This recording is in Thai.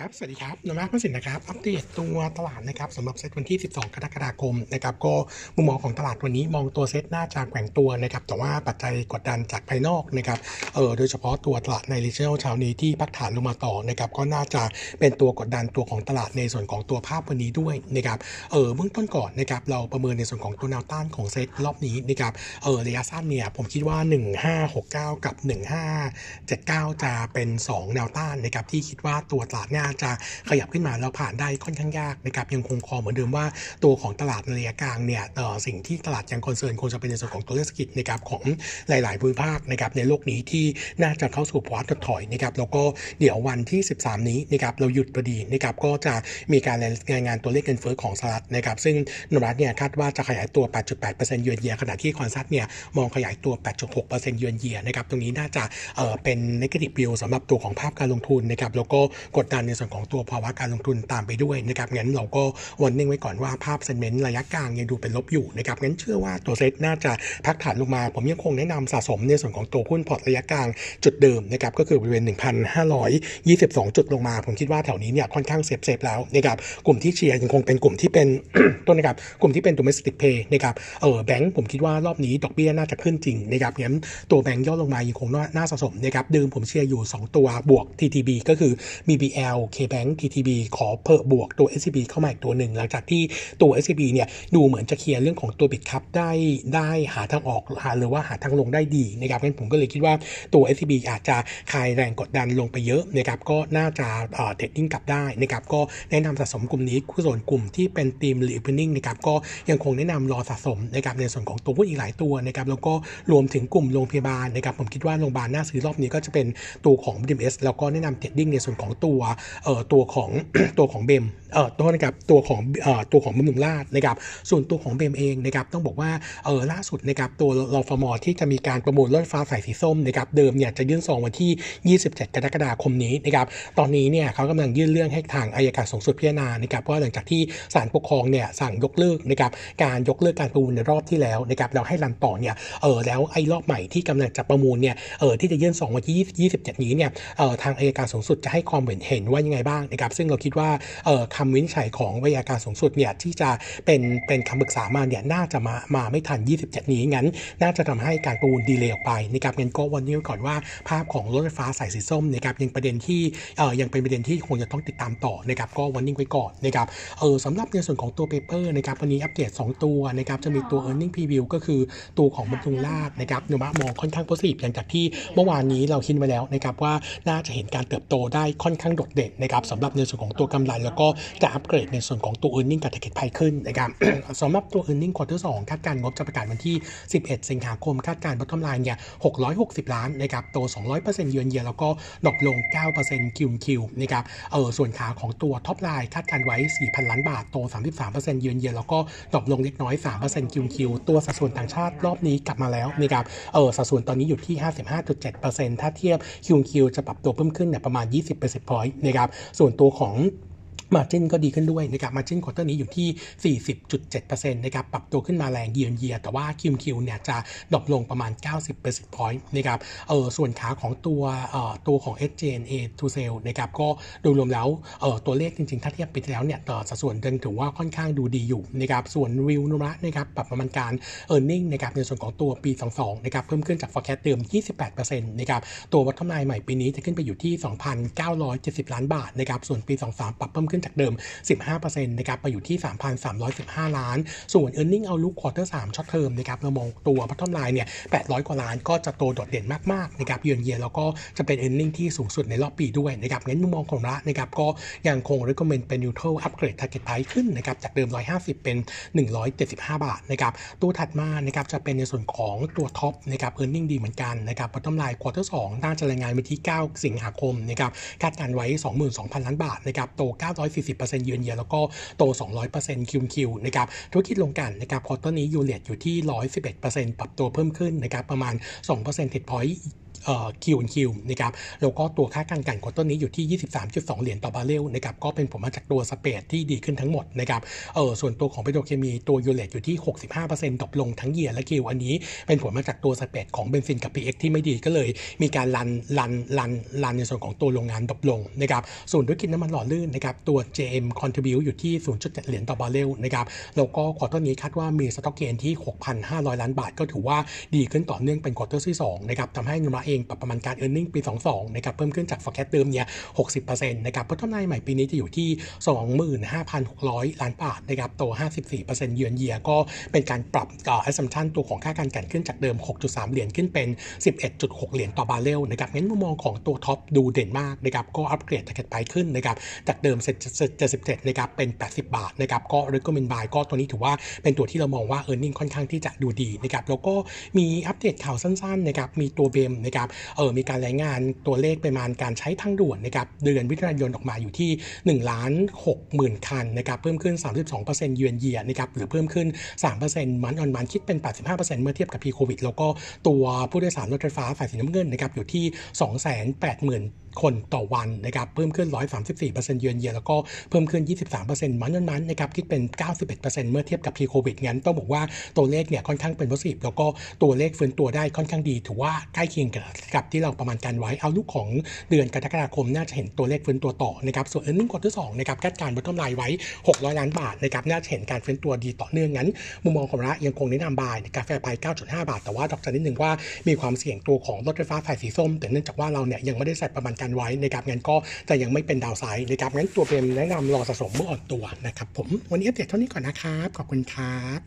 ครับ สวัสดีครับนมาร์คพสินนะครับ อัปเดตตัวตลาดนะครับสำหรับเซตวันที่ 12 กรกฎาคมนะครับก็มุมมองของตลาดวันนี้มองตัวเซตน่าจะแกว่งตัวนะครับแต่ว่าปัจจัยกดดันจากภายนอกนะครับเออโดยเฉพาะตัวตลาดในรีเจนเช้านี้ที่พักฐานลงมาต่อนะครับก็น่าจะเป็นตัวกดดันตัวของตลาดในส่วนของตัวภาพวันนี้ด้วยนะครับเออเบื้องต้นก่อนนะครับเราประเมินในส่วนของตัวแนวต้านของเซตรอบนี้นะครับเออระยะสั้นเนี่ยผมคิดว่า 1569 กับ 1579 จะเป็น 2 แนวต้านนะครับที่คิดว่าตัวตลาดน่าจะขยับขึ้นมาแล้วผ่านได้ค่อนข้างยากนะครับยังคง call เหมือนเดิมว่าตัวของตลาดในระยะกลางเนี่ยเออสิ่งที่ตลาดยัง concern คงจะเป็นในส่วนของตัวเลขเศรษฐกิจนะครับของหลายๆภูมิภาคนะครับในโลกนี้ที่น่าจะเข้าสู่ภาวะถดถอยนะครับแล้วก็เดี๋ยววันที่ 13 นี้นะครับเราหยุดพอดีนะครับก็จะมีการรายงานตัวเลขเงินเฟ้อของสหรัฐนะครับซึ่งโนมูระเนี่ยคาดว่าจะขยายตัว 8.8%เยือนเยียขณะที่ consensus เนี่ยมองขยายตัว 8.6%เยือนเยียนะครับตรงนี้น่าจะเป็น negative view สำหรับตัวของภาพการลงทุนนะครับแล้วก็กดดันในส่วนของตัวภาวะการลงทุนตามไปด้วยนะครับงั้นเราก็ warning ไว้ก่อนว่าภาพ sentiment ระยะกลางยังดูเป็นลบอยู่นะครับงั้นเชื่อว่าตัวเซตน่าจะพักฐานลงมา ผมยังคงแนะนำสะสมในส่วนของตัวหุ้นพอร์ตระยะกลางจุดเดิมนะครับก็คือบริเวณ 1,522 จุดลงมา ผมคิดว่าแถวนี้เนี่ยค่อนข้าง safe safe แล้วนะครับกลุ่มที่เชียร์ยังคงเป็นกลุ่มที่เป็นต้นนะครับกลุ่มที่เป็น domestic pay นะครับเออแบงก์ผมคิดว่ารอบนี้ดอกเบี้ยน่าจะขึ้นจริงนะครับงั้นตัวแบงก์ย่อลงมายังคงน่าสะสมนะครับเดิมผมเชียร์อยู่ 2 ตัวบวก TTB ก็คือ BBL KBank TTB ขอเพิ่มบวกตัว SCB เข้ามาอีกตัวหนึ่ง หลังจากที่ตัว SCB เนี่ยดูเหมือนจะเคลียร์เรื่องของตัวบิตคัพได้ได้หาทางออกหาหรือว่าหาทางลงได้ดีนะครับงั้นผมก็เลยคิดว่าตัว SCB อาจจะคลายแรงกดดันลงไปเยอะนะครับก็น่าจะtrading กลับได้นะครับก็แนะนำสะสมกลุ่มนี้ส่วนกลุ่มที่เป็น theme reopening นะครับก็ยังคงแนะนำรอสะสมนะครับในส่วนของตัวหุ้นอีกหลายตัวนะครับแล้วก็รวมถึงกลุ่มโรงพยาบาลนะครับผมคิดว่าโรงพยาบาลน่าซื้อรอบนี้ก็จะเป็นตัวของ BDMS แล้วก็แนะนำ trading ในส่วนของตัวเอ่อตัวของตัวของ BEM เอ่อตัวนะครับตัวของเอ่อตัวของบำรุงราษฎร์นะครับส่วนตัวของ BEM เองนะครับต้องบอกว่าเออล่าสุดนะครับตัวรฟม.ที่จะมีการประมูลรถไฟฟ้าสายสีส้มนะครับเดิมเนี่ยจะยื่นซองวันที่ 27 กรกฎาคมนี้นะครับตอนนี้เนี่ยเขากำลังยื่นเรื่องให้ทางอายการสูงสุดพิจารณานะครับเพราะหลังจากที่ศาลปกครองเนี่ยสั่งยกเลิกนะครับการยกเลิกการประมูลในรอบที่แล้วนะครับเราให้รันต่อเนี่ยเออแล้วไอ้รอบใหม่ที่กำลังจะประมูลเนี่ยเออที่จะยื่นซองวันที่ 27 นี้เนี่ยเออทางอายการสูงสุดจะให้ความเห็นเห็นว่ายังไงบ้างนะครับซึ่งเราคิดว่าเออคำวินิจฉัยของวิทยาการสูงสุดเนี่ยที่จะเป็นเป็นคำปรึกษามาเนี่ยน่าจะมามาไม่ทัน 27 นี้งั้น น่าจะทำให้การประมูล delay ออกไปนะครับงั้นก็วันนี้ไว้ก่อนว่าภาพของรถไฟฟ้าสายสีส้มนะครับยังประเด็นที่เออยังเป็นประเด็นที่คงจะต้องติดตามต่อนะครับก็วันนี้ไว้ก่อนนะครับเออสำหรับในส่วนของตัว paper นะครับวันนี้อัปเดต 2 ตัวนะครับจะมีตัว e a r n i n g preview ก็คือตัวของบำรุงราษฎร์นะครับโนมูระมองค่อนข้าง positive หลังจากที่เมื่อวานนี้เราคิดไว้แล้วนะครับว่าน่าจะเห็นการเติบโตได้ค่อนข้างโดดเด่นนะครับสำหรับในส่วนของตัวกำไร แล้วก็จะอัปเกรดในส่วนของตัว earning กับ target price ขึ้นนะครับสำหรับตัว e a r n i n g quarter 2คาดการงบจะประกาศวันที่ 11 สิงหาคม คาดการณ์ bottom line เนี่ย 660 ล้านนะครับโต 200%เยือนเยียแล้วก็ drop ลง 9%คิวคิวนะครับเออส่วนขาของตัว top line คาดการณ์ไว้ 4,000 ล้านบาทโต 33%เยือนเยียแล้วก็ drop ลงเล็กน้อย 3%คิวคิวตัวสัดส่วนต่างชาติรอบนี้กลับมาแล้วนะครับเออสัดส่วนตอนนี้อยู่ที่ 55.7%ถ้าเทียบคิวคิวจะปรับตัวเพิ่มขึ้นเนี่ยประมาณ 20 percent point นะครับส่วนตัวของ margin ก็ดีขึ้นด้วยนะครับ margin quarter นี้อยู่ที่ 40.7%นะครับปรับตัวขึ้นมาแรงเยียนเยียแต่ว่าคิวคิวเนี่ยจะ drop ลงประมาณ 90 percent point นะครับเออส่วนขาของตัวเอ่อตัวของ SG&A to sale นะครับก็โดยรวมแล้วเออตัวเลขจริงๆ ถ้าเทียบปีที่แล้วเนี่ยต่อสัดส่วนยังถือว่าค่อนข้างดูดีอยู่นะครับส่วนวิวนมูระนะครับปรับประมาณการ e a r n i n g นะครับในส่วนของตัวปี 22 นะครับเพิ่มขึ้นจาก forecast เดิม 28%นะครับตัว bottom line ใหม่ปีนี้จะขึ้นไปอยู่ที่ 2,970 ล้านบาทนะครับส่วนปี 23 ปรับเพิ่มขึ้นจากเดิม 15%นะครับไปอยู่ที่ 3,315 ล้าน ส่วน e a r n i n g outlook quarter 3 short term นะครับเรามองตัวพัฒน line เนี่ย 800 กว่าล้านก็จะโตโดดเด่นมากๆนะครับเยือนเยียแล้วก็จะเป็น e a r n i n g ที่สูงสุดในรอบปีด้วยนะครับงั้นมุมมองของเรานะครับก็ยังคง recommend เป็น neutral upgrade target price ขึ้นนะครับจากเดิม 150 เป็น 175 บาทนะครับตัวถัดมานะครับจะเป็นในส่วนของตัว TOP นะครับ e a r n i n g ดีเหมือนกันนะครับพัฒน line quarter 2น่าจะรายงานไปที่ 9 สิงหาคมนะครับคาดการณ์ไว้ 22,000 ล้านบาทนะครับโต9 940%เยือนเยียแล้วก็โต 200%คิวคิวนะครับธุรกิจโรงกลั่นนะครับ quarter นี้ U-rate อยู่ที่ 111%ปรับตัวเพิ่มขึ้นนะครับประมาณ 2 percent point เอ่อ คิวคิวนะครับแล้วก็ตัวค่าการกลั่น quarter นี้อยู่ที่ 23.2 เหรียญต่อบาร์เรลนะครับก็เป็นผลมาจากตัว spread ที่ดีขึ้นทั้งหมดนะครับเออส่วนตัวของปิโตรเคมีตัว U-rate อยู่ที่ 65%ตกลงทั้ง year และ Q อันนี้เป็นผลมาจากตัว spread ของเบนซินกับ PX ที่ไม่ดีก็เลย มีการ run run run run ในส่วนของตัวโรงงาน drop ลงนะครับส่วนธุรกิจน้ำมันหล่อลื่นนะครับตัว GIM contribute อยู่ที่ 0.7 เหรียญต่อบาร์เรลนะครับแล้วก็ quarter นี้คาดว่ามี stock gain ที่ 6,500 ล้านบาท ก็ถือว่าดีขึ้นต่อเนื่องเป็น quarter ที่2นะครับทำให้โนมูระเองปรับประมาณการ e a r n i n g ปี 22 นะครับ เพิ่มขึ้นจาก forecast เดิมเนี่ย 60%นะครับ bottom line ใหม่ปีนี้จะอยู่ที่ 25,600 ล้านบาทนะครับ โต 54%เยือนเยียก็เป็นการปรับอ่อ assumption ตัวของค่าการกลั่นขึ้นจากเดิม 6.3 เหรียญขึ้นเป็น 11.6 เหรียญต่อบาร์เรลนะครับงั้นมุมมองของตัว TOP ดูเด่นมากนะครับ ก็ upgrade target price ขึ้นนะครับ จากเดิม 77นะครับ เป็น 80 บาทนะครับ ก็ recommend buy ก็ตัวนี้ถือว่าเป็นตัวที่เรามองว่า e a r n i n g ค่อนข้างที่จะดูดีนะครับ แล้วก็มีอัปเดตข่าวสั้นๆนะครับ มีตัว BEM นะครับเออมีการรายงานตัวเลขประมาณการใช้ทางด่วนนะครับเดือนมิถุนายนออกมาอยู่ที่1ล้าน6หมื่นคันนะครับเพิ่มขึ้น 32%เยือนเยียนะครับหรือเพิ่มขึ้น 3%มันออนมันคิดเป็น 85%เมื่อเทียบกับพีโควิดแล้วก็ตัวผู้โดยสารรถไฟฟ้าสายสีน้ำเงินนะครับอยู่ที่ 2 8 0 0 0 คนต่อวันนะครับเพิ่มขึ้น 134%เยือนเยียแล้วก็เพิ่มขึ้น 23%มันนั้นๆนะครับคิดเป็น 91%เมื่อเทียบกับ pre covid งั้นต้องบอกว่าตัวเลขเนี่ยค่อนข้างเป็น positive แล้วก็ตัวเลขฟื้นตัวได้ค่อนข้างดีถือว่าใกล้เคียงกับที่เราประมาณการไว้เอาลูกของเดือนกรกฎาคมน่าจะเห็นตัวเลขฟื้นตัวต่อนะครับส่วน earning quarter 2นะครับคาดการณ์ bottom line ไว้ 600 ล้านบาทนะครับน่าจะเห็นการฟื้นตัวดีต่อเนื่องงั้น มุมมองของระยังคงแนะนำบายกาแฟไป 9.5 บาท แต่ว่าดอกจันนิดนึงว่ามีความเสี่ยงตัวของรถไฟฟ้าสายสีส้ม แต่เนื่องจากว่าเราเนี่ยยังไม่ได้ใส่ประมาณการไว้นะครับงั้นก็จะยังไม่เป็นดาวไซด์นะครับงั้นตัวเป็นแนะนำรอสะสมเมื่ออ่อนตัวนะครับผมวันนี้อัปเดตเท่านี้ก่อนนะครับ ขอบคุณครับ